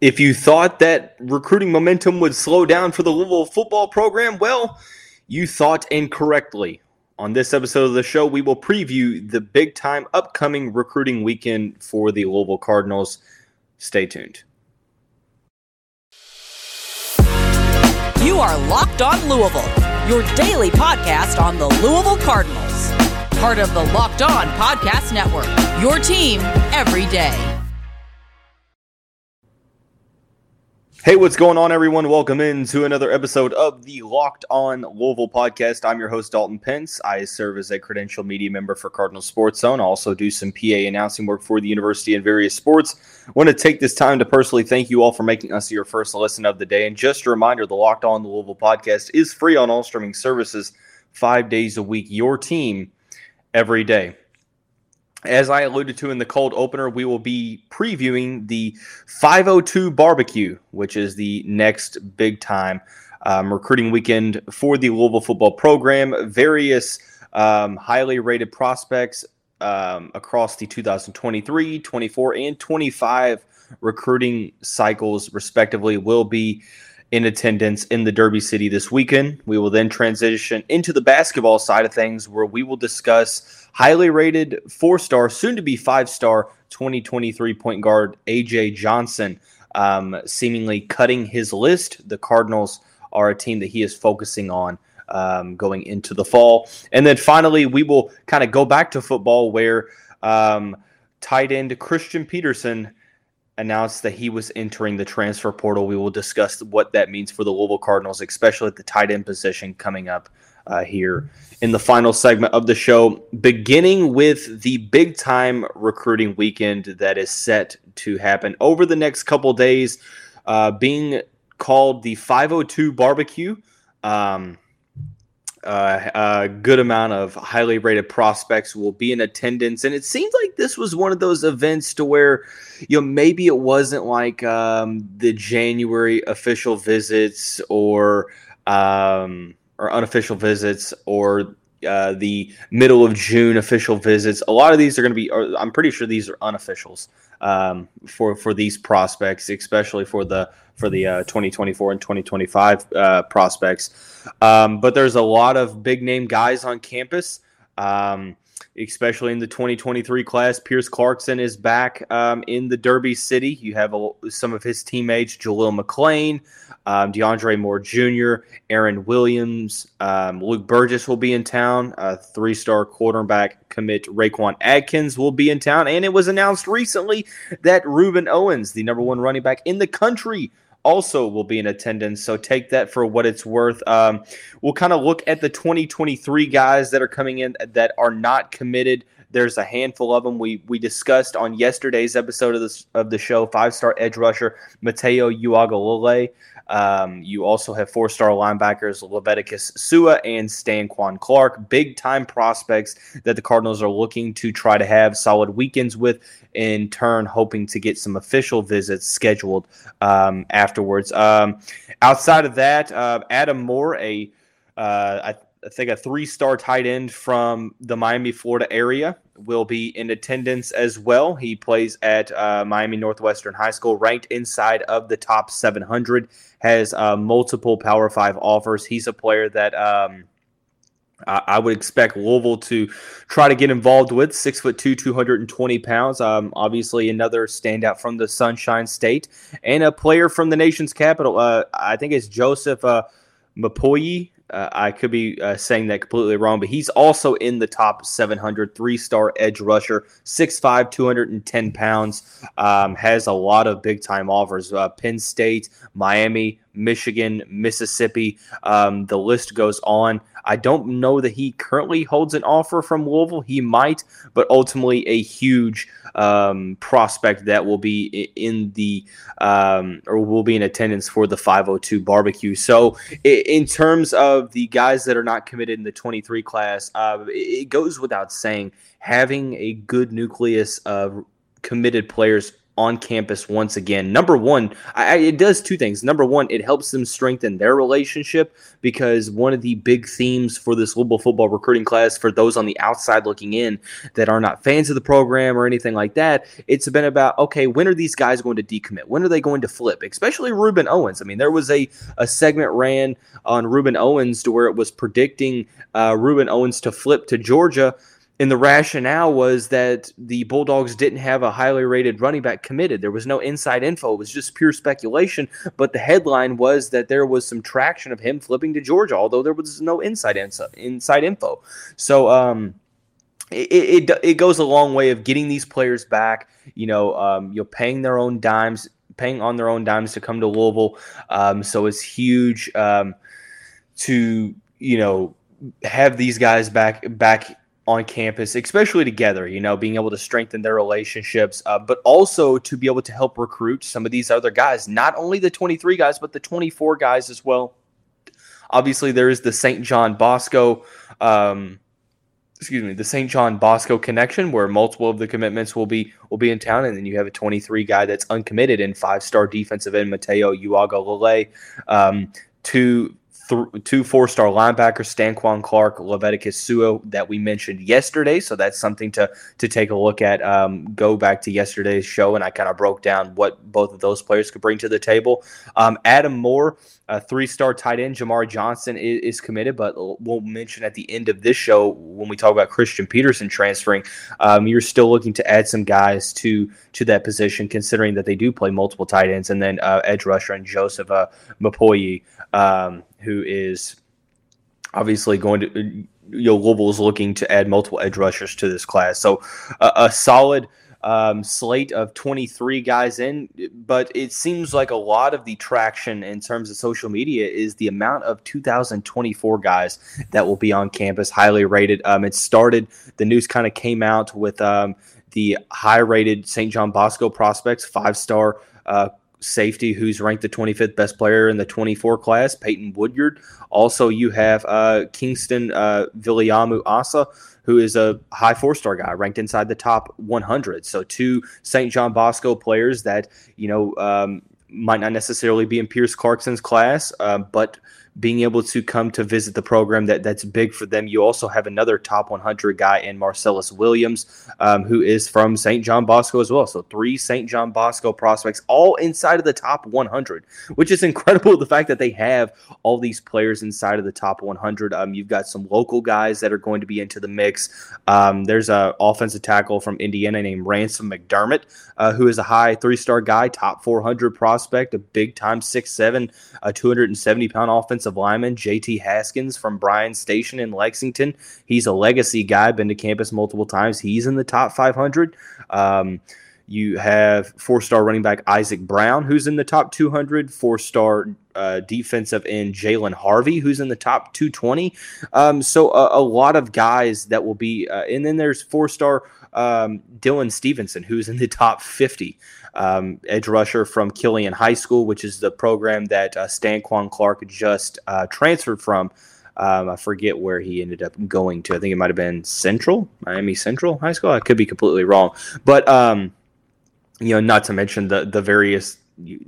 If you thought that recruiting momentum would slow down for the Louisville football program, well, you thought incorrectly. On this episode of the show, we will preview the big time upcoming recruiting weekend for the Louisville Cardinals. Stay tuned. You are Locked On Louisville, your daily podcast on the Louisville Cardinals. Part of the Locked On Podcast Network, your team every day. Hey, what's going on, everyone? Welcome in to another episode of the Locked On Louisville podcast. I'm your host, Dalton Pence. I serve as a credential media member for Cardinal Sports Zone. I also do some PA announcing work for the university and various sports. I want to take this time to personally thank you all for making us your first listen of the day. And just a reminder the Locked On Louisville podcast is free on all streaming services five days a week. Your team every day as I alluded to in the cold opener, we will be previewing the 502 barbecue, which is the next big time um, recruiting weekend for the Louisville football program. Various um, highly rated prospects um, across the 2023, 24, and 25 recruiting cycles, respectively, will be in attendance in the Derby City this weekend. We will then transition into the basketball side of things, where we will discuss highly rated four star, soon to be five star 2023 point guard AJ Johnson, um, seemingly cutting his list. The Cardinals are a team that he is focusing on. Um, going into the fall. And then finally, we will kind of go back to football where um, tight end Christian Pedersen announced that he was entering the transfer portal. We will discuss what that means for the Louisville Cardinals, especially at the tight end position coming up uh, here in the final segment of the show, beginning with the big time recruiting weekend that is set to happen over the next couple days, uh, being called the 502 Barbecue. Um, uh, a good amount of highly rated prospects will be in attendance, and it seems like this was one of those events to where, you know, maybe it wasn't like um, the January official visits or um, or unofficial visits or uh, the middle of June official visits. A lot of these are going to be. I'm pretty sure these are unofficials um, for for these prospects, especially for the for the uh, 2024 and 2025 uh, prospects. Um, but there's a lot of big name guys on campus. Um, especially in the 2023 class. Pierce Clarkson is back um, in the Derby City. You have a, some of his teammates, Jaleel McLean, um, DeAndre Moore Jr., Aaron Williams, um, Luke Burgess will be in town. Uh, Three star quarterback commit Raquan Atkins will be in town. And it was announced recently that Rueben Owens, the number one running back in the country, also will be in attendance. So take that for what it's worth. Um, we'll kind of look at the 2023 guys that are coming in that are not committed. There's a handful of them. We we discussed on yesterday's episode of this of the show. Five star edge rusher Mateo Uiagalelei. Um, you also have four star linebackers Leviticus Sua and Stanquan Clark, big time prospects that the Cardinals are looking to try to have solid weekends with, in turn, hoping to get some official visits scheduled um, afterwards. Um, outside of that, uh, Adam Moore, a uh, I, I think a three star tight end from the Miami, Florida area will be in attendance as well. He plays at uh, Miami Northwestern High School, ranked inside of the top 700, has uh, multiple Power Five offers. He's a player that. Um, I would expect Louisville to try to get involved with. Six foot two, 220 pounds. Um, obviously, another standout from the Sunshine State and a player from the nation's capital. Uh, I think it's Joseph uh, Mapoyi. Uh, I could be uh, saying that completely wrong, but he's also in the top 700 three star edge rusher, 6'5, 210 pounds, um, has a lot of big time offers. Uh, Penn State, Miami, Michigan, Mississippi. Um, the list goes on. I don't know that he currently holds an offer from Louisville. He might, but ultimately a huge um, prospect that will be in the um, or will be in attendance for the 502 barbecue. So, in terms of the guys that are not committed in the 23 class, uh, it goes without saying having a good nucleus of committed players on campus once again. Number one, I, it does two things. Number one, it helps them strengthen their relationship because one of the big themes for this Louisville football recruiting class, for those on the outside looking in that are not fans of the program or anything like that, it's been about okay, when are these guys going to decommit? When are they going to flip? Especially Rueben Owens. I mean, there was a a segment ran on Rueben Owens to where it was predicting uh, Rueben Owens to flip to Georgia and the rationale was that the Bulldogs didn't have a highly rated running back committed. There was no inside info. It was just pure speculation. But the headline was that there was some traction of him flipping to Georgia, although there was no inside inside info. So um, it, it, it goes a long way of getting these players back. You know, um, you're paying their own dimes, paying on their own dimes to come to Louisville. Um, so it's huge um, to you know have these guys back back on campus, especially together, you know, being able to strengthen their relationships, uh, but also to be able to help recruit some of these other guys, not only the 23 guys, but the 24 guys as well. Obviously, there is the St. John Bosco, um, excuse me, the St. John Bosco connection, where multiple of the commitments will be will be in town, and then you have a 23 guy that's uncommitted and five star defensive end Mateo Uaga um, two th- two four star linebackers, Stanquan Clark, Leviticus Sua, that we mentioned yesterday. So that's something to to take a look at. Um, go back to yesterday's show, and I kind of broke down what both of those players could bring to the table. Um, Adam Moore, a three star tight end, Jamar Johnson is, is, committed, but we'll mention at the end of this show when we talk about Christian Pedersen transferring, um, you're still looking to add some guys to to that position, considering that they do play multiple tight ends, and then uh, edge rusher and Joseph uh, Mapoyi. Um, who is obviously going to you know Louisville is looking to add multiple edge rushers to this class. So a solid um, slate of 23 guys in, but it seems like a lot of the traction in terms of social media is the amount of 2024 guys that will be on campus, highly rated. Um, it started, the news kind of came out with um, the high rated St. John Bosco prospects, five star uh, safety who's ranked the 25th best player in the 24 class, Peyton Woodyard. Also, you have uh, Kingston uh, Viliamu Asa, who is a high four star guy, ranked inside the top 100. So, two St. John Bosco players that, you know, um, might not necessarily be in Pierce Clarkson's class, uh, but being able to come to visit the program that that's big for them. You also have another top 100 guy in Marcellus Williams, um, who is from St. John Bosco as well. So three St. John Bosco prospects, all inside of the top 100, which is incredible. The fact that they have all these players inside of the top 100. Um, you've got some local guys that are going to be into the mix. Um, there's a offensive tackle from Indiana named Ransom McDermott, uh, who is a high three-star guy, top 400 prospect, a big time six seven, a 270 pound offensive offensive lineman, JT Haskins from Bryan Station in Lexington. He's a legacy guy, been to campus multiple times. He's in the top 500. Um, you have four star running back Isaac Brown, who's in the top 200, four star uh, defensive end Jalen Harvey, who's in the top 220. Um, so a, a, lot of guys that will be, uh, and then there's four star um, Dylan Stevenson, who's in the top 50 um, edge rusher from Killian High School, which is the program that uh, Stanquan Clark just uh, transferred from. Um, I forget where he ended up going to. I think it might have been Central, Miami Central High School. I could be completely wrong, but um, you know, not to mention the the various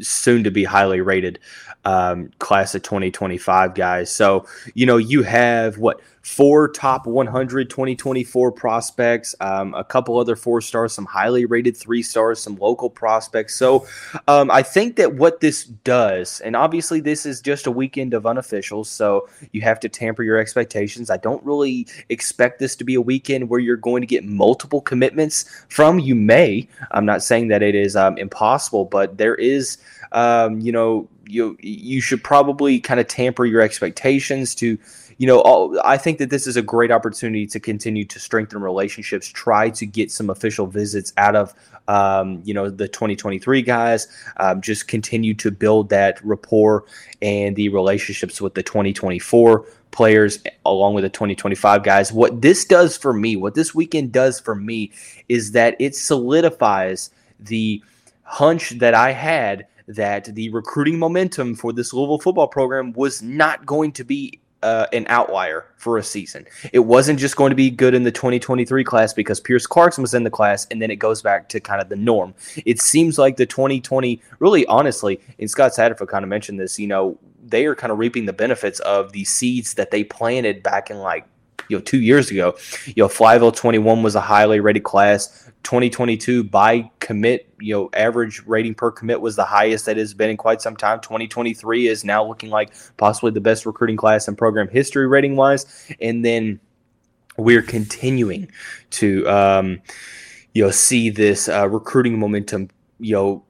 soon to be highly rated um, class of 2025 guys. So, you know, you have what four top 100 2024 prospects, um, a couple other four stars, some highly rated three stars, some local prospects. So, um, I think that what this does, and obviously this is just a weekend of unofficials, so you have to tamper your expectations. I don't really expect this to be a weekend where you're going to get multiple commitments from. You may. I'm not saying that it is um, impossible, but there is um, you know, you you should probably kind of tamper your expectations to, you know, all, I think that this is a great opportunity to continue to strengthen relationships, try to get some official visits out of, um, you know, the 2023 guys, um, just continue to build that rapport and the relationships with the 2024 players along with the 2025 guys. What this does for me, what this weekend does for me is that it solidifies the hunch that I had that the recruiting momentum for this Louisville football program was not going to be uh, an outlier for a season. It wasn't just going to be good in the 2023 class because Pierce Clarkson was in the class, and then it goes back to kind of the norm. It seems like the 2020, really honestly, and Scott Satterfield kind of mentioned this, you know, they are kind of reaping the benefits of the seeds that they planted back in like you know two years ago. You know, Flyville 21 was a highly rated class. 2022 by commit, you know, average rating per commit was the highest that has been in quite some time. 2023 is now looking like possibly the best recruiting class in program history rating wise. And then we're continuing to, um, you know, see this uh, recruiting momentum, you know,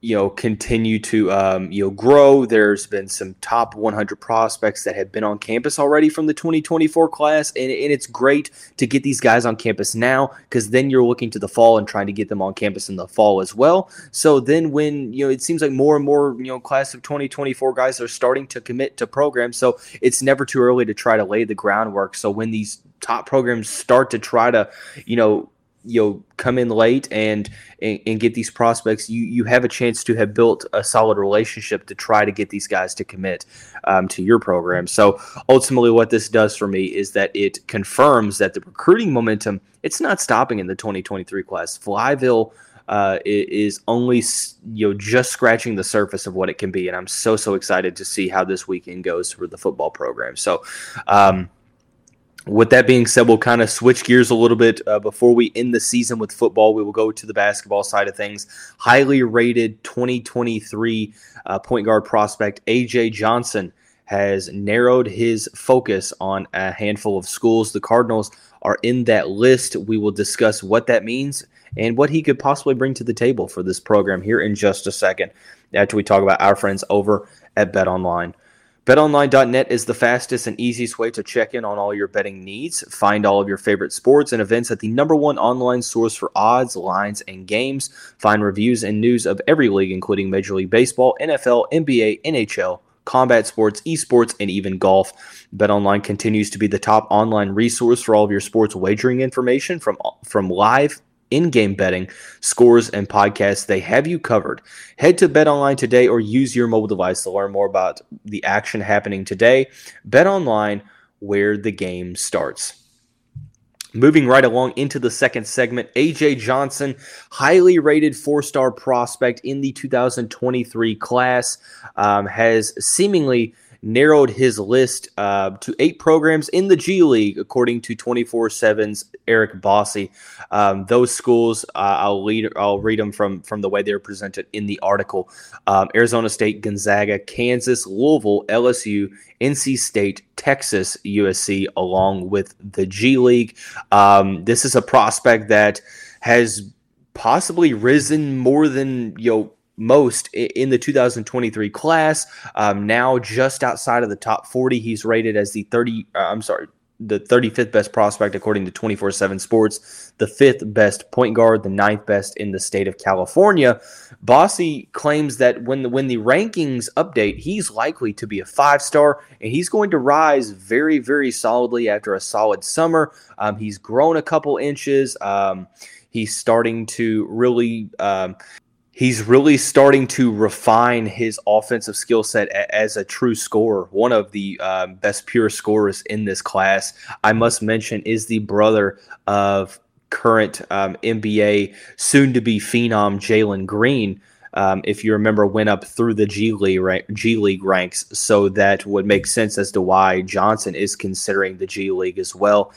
you know continue to um, you know grow. There's been some top 100 prospects that have been on campus already from the 2024 class, and, and it's great to get these guys on campus now because then you're looking to the fall and trying to get them on campus in the fall as well. So then when you know it seems like more and more you know class of 2024 guys are starting to commit to programs, so it's never too early to try to lay the groundwork. So when these top programs start to try to you know you know come in late and, and, and get these prospects you you have a chance to have built a solid relationship to try to get these guys to commit um, to your program so ultimately what this does for me is that it confirms that the recruiting momentum it's not stopping in the 2023 class flyville uh, is only you know just scratching the surface of what it can be, and I'm so so excited to see how this weekend goes for the football program. So, um, with that being said, we'll kind of switch gears a little bit uh, before we end the season with football. We will go to the basketball side of things. Highly rated 2023 uh, point guard prospect AJ Johnson has narrowed his focus on a handful of schools. The Cardinals are in that list. We will discuss what that means and what he could possibly bring to the table for this program here in just a second after we talk about our friends over at Bet Online. BetOnline.net is the fastest and easiest way to check in on all your betting needs. Find all of your favorite sports and events at the number one online source for odds, lines, and games. Find reviews and news of every league, including Major League Baseball, NFL, NBA, NHL, combat sports, esports, and even golf. BetOnline continues to be the top online resource for all of your sports wagering information from from live in game betting, scores, and podcasts. They have you covered. Head to Bet Online today or use your mobile device to learn more about the action happening today. Bet Online, where the game starts. Moving right along into the second segment, AJ Johnson, highly rated four star prospect in the 2023 class, um, has seemingly narrowed his list uh, to eight programs in the G League, according to 24 7's Eric Bossi. Um, those schools, uh, I'll, read, I'll read them from, from the way they're presented in the article um, Arizona State, Gonzaga, Kansas, Louisville, LSU, NC State, Texas, USC, along with the G League. Um, this is a prospect that has possibly risen more than you know most in the 2023 class. Um, now just outside of the top 40, he's rated as the 30. Uh, I'm sorry, the 35th best prospect according to 24/7 Sports, the fifth best point guard, the ninth best in the state of California. Bossi claims that when the when the rankings update, he's likely to be a five star, and he's going to rise very very solidly after a solid summer. Um, he's grown a couple inches. Um, he's starting to really um, he's really starting to refine his offensive skill set as a true scorer. One of the um, best pure scorers in this class, I must mention, is the brother of current um, NBA soon to be phenom Jalen Green. Um, if you remember, went up through the G League rank, G League ranks, so that would make sense as to why Johnson is considering the G League as well.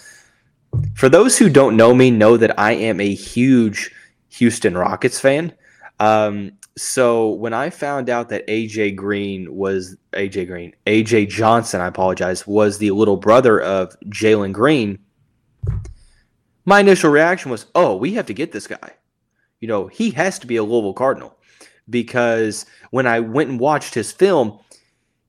For those who don't know me, know that I am a huge Houston Rockets fan. Um, so when I found out that AJ Green was AJ Green, AJ Johnson, I apologize, was the little brother of Jalen Green, my initial reaction was, "Oh, we have to get this guy. You know, he has to be a Louisville Cardinal." Because when I went and watched his film,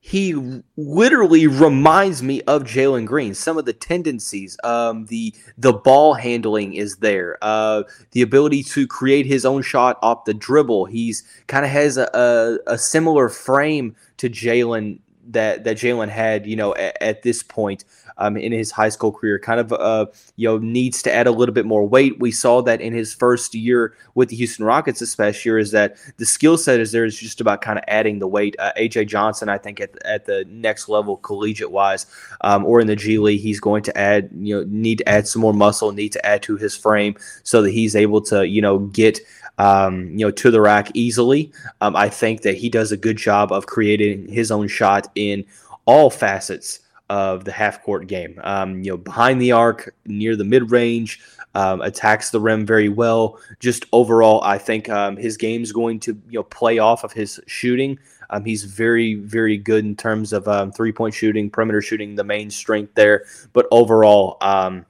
he literally reminds me of Jalen Green. Some of the tendencies, um, the the ball handling is there. Uh, the ability to create his own shot off the dribble. He's kind of has a, a, a, similar frame to Jalen that that Jalen had, you know, at, at this point um, in his high school career. Kind of, uh, you know, needs to add a little bit more weight. We saw that in his first year with the Houston Rockets this past year. Is that the skill set is there is just about kind of adding the weight. Uh, AJ Johnson, I think, at at the next level, collegiate wise, um, or in the G League, he's going to add, you know, need to add some more muscle, need to add to his frame so that he's able to, you know, get um, you know, to the rack easily. Um, I think that he does a good job of creating his own shot in all facets of the half court game. Um, you know, behind the arc, near the mid range, um, attacks the rim very well. Just overall, I think um, his game's going to you know play off of his shooting. Um, he's very, very good in terms of um, three point shooting, perimeter shooting, the main strength there. But overall, um,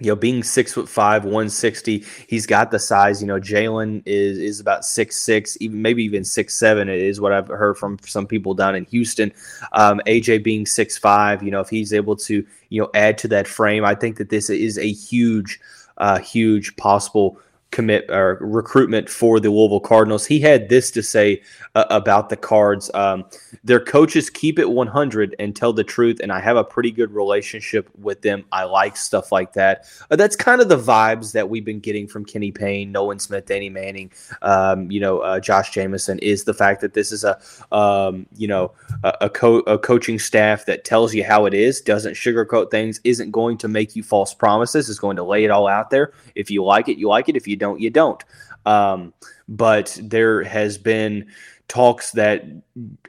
you know, being six foot five, 160, he's got the size. You know, Jalen is is about six six, even maybe even six seven is what I've heard from some people down in Houston. Um, AJ being six five, you know, if he's able to, you know, add to that frame, I think that this is a huge, uh, huge possible commit or recruitment for the Louisville Cardinals. He had this to say uh, about the Cards. Um, their coaches keep it 100 and tell the truth, and I have a pretty good relationship with them. I like stuff like that. Uh, that's kind of the vibes that we've been getting from Kenny Payne, Nolan Smith, Danny Manning, um, you know, uh, Josh Jamieson. Is the fact that this is a, um, you know, a, a, co- a coaching staff that tells you how it is, doesn't sugarcoat things, isn't going to make you false promises, is going to lay it all out there. If you like it, you like it. If you don't, you don't. Um, but there has been talks that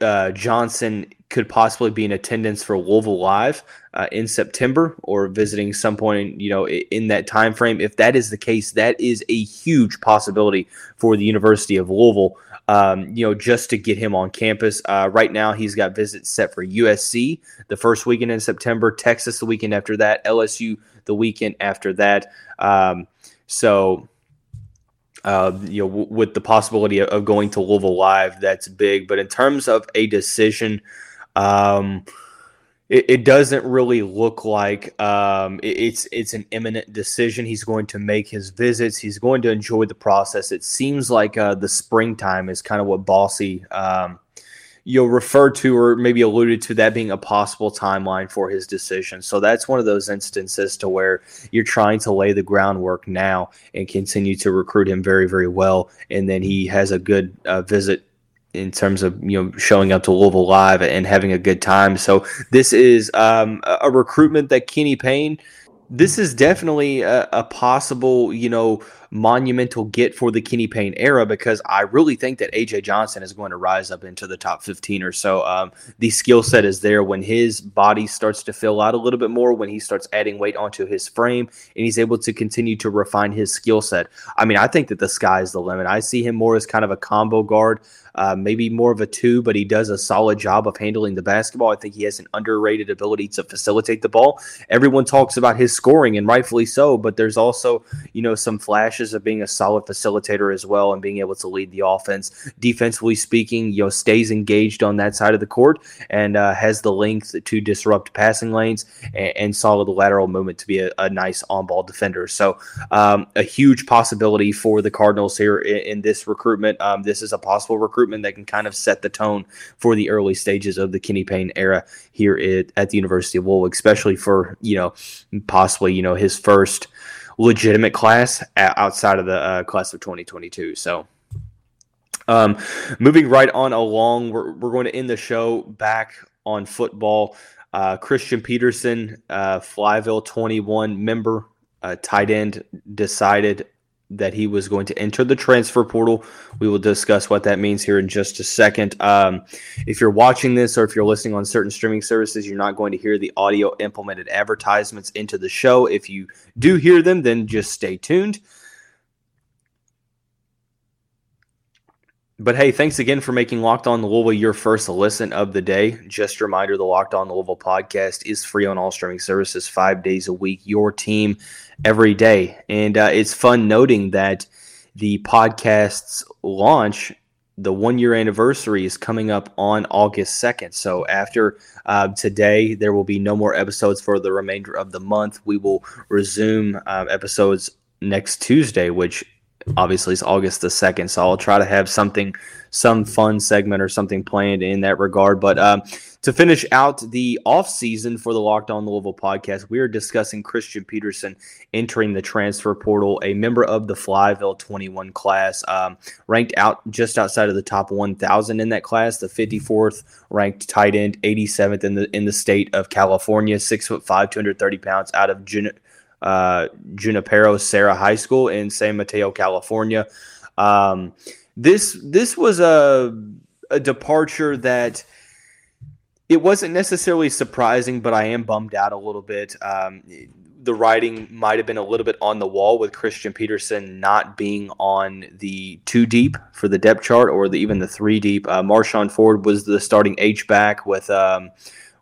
uh, Johnson could possibly be in attendance for Louisville Live uh, in September or visiting some point, you know, in that time frame. If that is the case, that is a huge possibility for the University of Louisville. Um, you know, just to get him on campus. Uh, right now, he's got visits set for USC the first weekend in September, Texas the weekend after that, LSU the weekend after that. Um, so uh, you know, w- with the possibility of, going to Louisville live, that's big. But in terms of a decision, um, it, it, doesn't really look like um, it, it's it's an imminent decision. He's going to make his visits. He's going to enjoy the process. It seems like uh, the springtime is kind of what Bossi um, you'll refer to or maybe alluded to that being a possible timeline for his decision. So that's one of those instances to where you're trying to lay the groundwork now and continue to recruit him very, very well. And then he has a good uh, visit in terms of you know showing up to Louisville live and having a good time. So this is um, a recruitment that Kenny Payne. This is definitely a, a possible, you know, monumental get for the Kenny Payne era because I really think that AJ Johnson is going to rise up into the top 15 or so. Um, the skill set is there when his body starts to fill out a little bit more, when he starts adding weight onto his frame, and he's able to continue to refine his skill set. I mean, I think that the sky is the limit. I see him more as kind of a combo guard. Uh, maybe more of a two, but he does a solid job of handling the basketball. I think he has an underrated ability to facilitate the ball. Everyone talks about his scoring, and rightfully so, but there's also, you know, some flashes of being a solid facilitator as well and being able to lead the offense. Defensively speaking, you know, stays engaged on that side of the court and uh, has the length to disrupt passing lanes and, and solid lateral movement to be a, a nice on-ball defender. So um, a huge possibility for the Cardinals here in, in this recruitment. Um, this is a possible recruitment that can kind of set the tone for the early stages of the Kenny Payne era here at, at the University of Louisville, especially for you know possibly you know his first legitimate class outside of the uh, class of 2022. So, um, moving right on along, we're, we're going to end the show back on football. Uh, Christian Pedersen, uh, Flyville 21 member, uh, tight end, decided that he was going to enter the transfer portal. We will discuss what that means here in just a second. Um, if you're watching this or if you're listening on certain streaming services, you're not going to hear the audio implemented advertisements into the show. If you do hear them, then just stay tuned. But hey, thanks again for making Locked On Louisville your first listen of the day. Just a reminder the Locked On Louisville podcast is free on all streaming services five days a week, your team every day. And uh, it's fun noting that the podcast's launch, the one year anniversary, is coming up on August 2nd. So after uh, today, there will be no more episodes for the remainder of the month. We will resume uh, episodes next Tuesday, which obviously it's August the second, so I'll try to have something, some fun segment or something planned in that regard. But um, to finish out the off season for the Locked On Louisville podcast, we are discussing Christian Pedersen entering the transfer portal, a member of the Flyville 21 class, um, ranked out just outside of the top 1,000 in that class, the 54th ranked tight end, 87th in the in the state of California, six foot five, 230 pounds, out of Jun- uh, Junipero Serra High School in San Mateo, California. Um, this this was a a departure that it wasn't necessarily surprising, but I am bummed out a little bit. Um, the writing might have been a little bit on the wall with Christian Pedersen not being on the two deep for the depth chart or the, even the three deep. Uh, Marshawn Ford was the starting H back with um,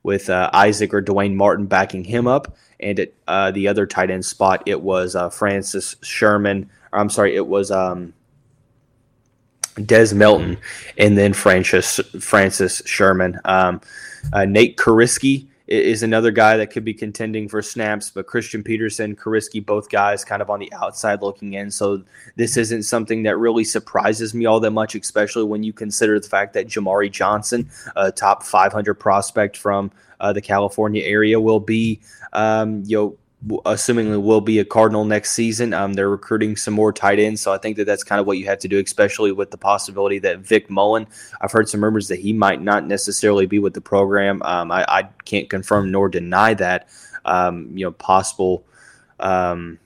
with uh, Isaac or Dwayne Martin backing him up, and at uh, the other tight end spot it was uh, Francis Sherman. I'm sorry, it was um, Des Melton, and then Francis Francis Sherman. Um, uh, Nate Kariski is another guy that could be contending for snaps, but Christian Pedersen, Kariski, both guys kind of on the outside looking in. So this isn't something that really surprises me all that much, especially when you consider the fact that Jamari Johnson, a top 500 prospect from uh, the California area, will be, um, you know, assumingly will be a Cardinal next season. Um, they're recruiting some more tight ends, so I think that that's kind of what you have to do, especially with the possibility that Vic Mullen. I've heard some rumors that he might not necessarily be with the program. Um, I, I, can't confirm nor deny that. Um, you know, possible. Um,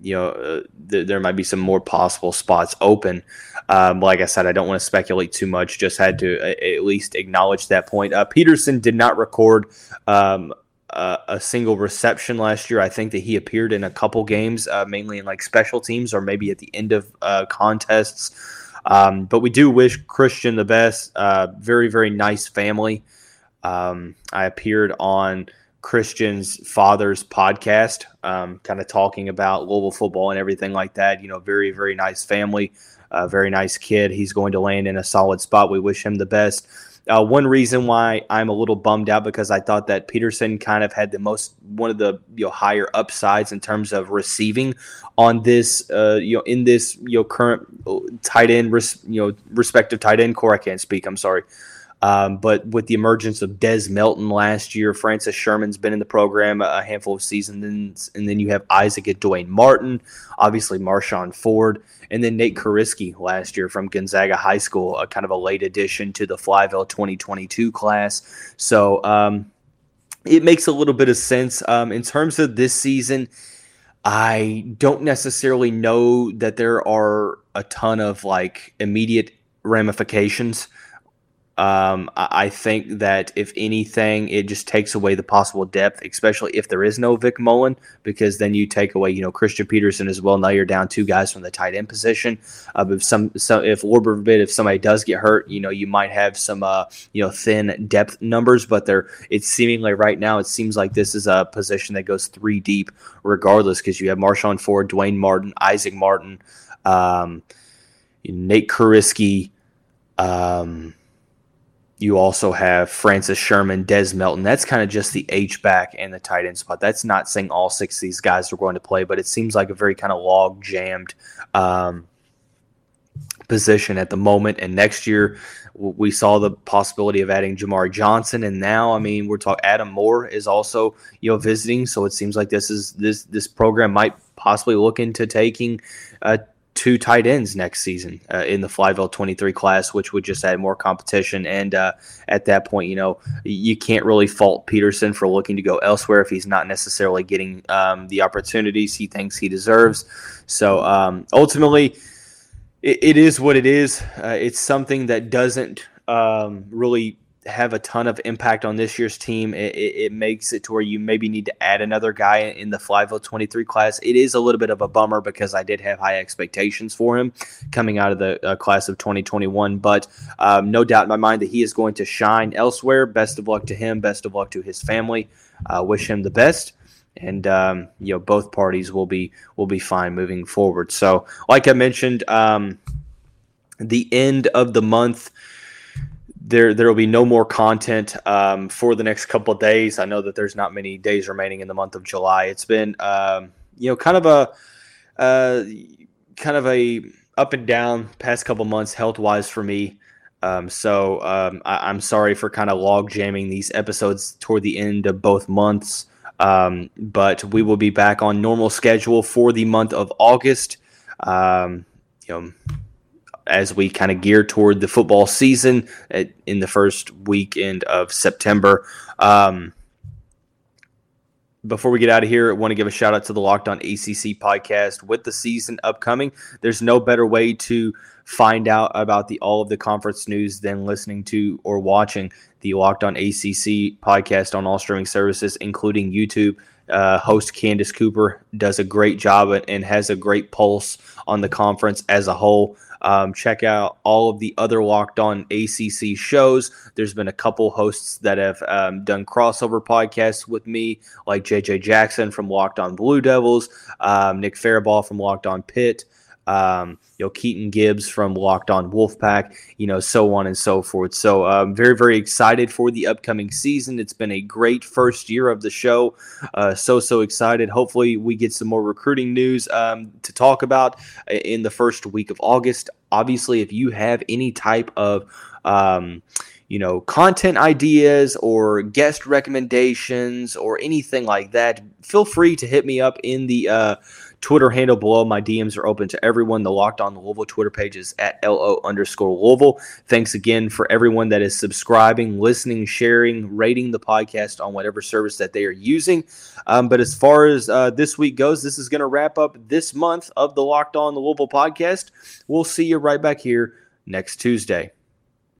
you know, uh, th- there might be some more possible spots open. Um, like I said, I don't want to speculate too much. Just had to uh, at least acknowledge that point. Uh, Pedersen did not record um, uh, a single reception last year. I think that he appeared in a couple games, uh, mainly in like special teams or maybe at the end of uh, contests. Um, but we do wish Christian the best. Uh, very, very nice family. Um, I appeared on Christian's father's podcast, um, kind of talking about Louisville football and everything like that. You know, very, very nice family, very nice kid. He's going to land in a solid spot. We wish him the best. Uh, one reason why I'm a little bummed out because I thought that Pedersen kind of had the most one of the you know higher upsides in terms of receiving on this uh, you know in this you know current uh, tight end res, you know respective tight end core. I can't speak. I'm sorry. Um, but with the emergence of Des Melton last year, Francis Sherman's been in the program a handful of seasons, and then you have Isaac and Dwayne Martin, obviously Marshawn Ford, and then Nate Kariski last year from Gonzaga High School, a kind of a late addition to the Flyville 2022 class. So um, it makes a little bit of sense um, in terms of this season. I don't necessarily know that there are a ton of like immediate ramifications um, I think that if anything, it just takes away the possible depth, especially if there is no Vic Mullen, because then you take away, you know, Christian Pedersen as well. Now you're down two guys from the tight end position. Uh, if some, so if Lord forbid, if somebody does get hurt, you know, you might have some, uh, you know, thin depth numbers, but they're it's seemingly right now. It seems like this is a position that goes three deep, regardless, because you have Marshawn Ford, Dwayne Martin, Isaac Martin, um, Nate Kariski. Um, you also have Francis Sherman, Des Melton. That's kind of just the H back and the tight end spot. That's not saying all six of these guys are going to play, but it seems like a very kind of log jammed um, position at the moment. And next year, we saw the possibility of adding Jamari Johnson, and now, I mean, we're talking. Adam Moore is also you know visiting, so it seems like this is this this program might possibly look into taking. Uh, two tight ends next season uh, in the Flyville 23 class, which would just add more competition. And uh, at that point, you know, you can't really fault Pedersen for looking to go elsewhere if he's not necessarily getting um, the opportunities he thinks he deserves. So um, ultimately, it, it is what it is. Uh, it's something that doesn't um, really have a ton of impact on this year's team. It, it, it, makes it to where you maybe need to add another guy in the Flyville 23 class. It is a little bit of a bummer because I did have high expectations for him coming out of the uh, class of 2021, but um, no doubt in my mind that he is going to shine elsewhere. Best of luck to him. Best of luck to his family. Uh, wish him the best. And um, you know both parties will be will be fine moving forward. So, like I mentioned, um, the end of the month there there will be no more content um, for the next couple of days. I know that there's not many days remaining in the month of July. It's been um, you know kind of a uh, kind of a up and down past couple months health wise for me. Um, so um, I, am sorry for kind of log jamming these episodes toward the end of both months. Um, but we will be back on normal schedule for the month of August. Um, you know, as we kind of gear toward the football season at, in the first weekend of September. Um, before we get out of here, I want to give a shout out to the Locked On ACC podcast with the season upcoming. There's no better way to find out about the all of the conference news than listening to or watching the Locked On ACC podcast on all streaming services, including YouTube. Uh, host Candace Cooper does a great job and has a great pulse on the conference as a whole. Um, check out all of the other Locked On ACC shows. There's been a couple hosts that have um, done crossover podcasts with me, like JJ Jackson from Locked On Blue Devils, um, Nick Farabaugh from Locked On Pitt um, you know, Keaton Gibbs from Locked On Wolfpack, you know, so on and so forth. So I'm um, very, very excited for the upcoming season. It's been a great first year of the show. Uh, so, so excited. Hopefully, we get some more recruiting news um, to talk about in the first week of August. Obviously, if you have any type of um, you know, content ideas or guest recommendations or anything like that, feel free to hit me up in the uh, Twitter handle below. My DMs are open to everyone. The Locked On the Louisville Twitter page is at LO underscore Louisville. Thanks again for everyone that is subscribing, listening, sharing, rating the podcast on whatever service that they are using. Um, but as far as uh, this week goes, this is going to wrap up this month of the Locked On the Louisville podcast. We'll see you right back here next Tuesday.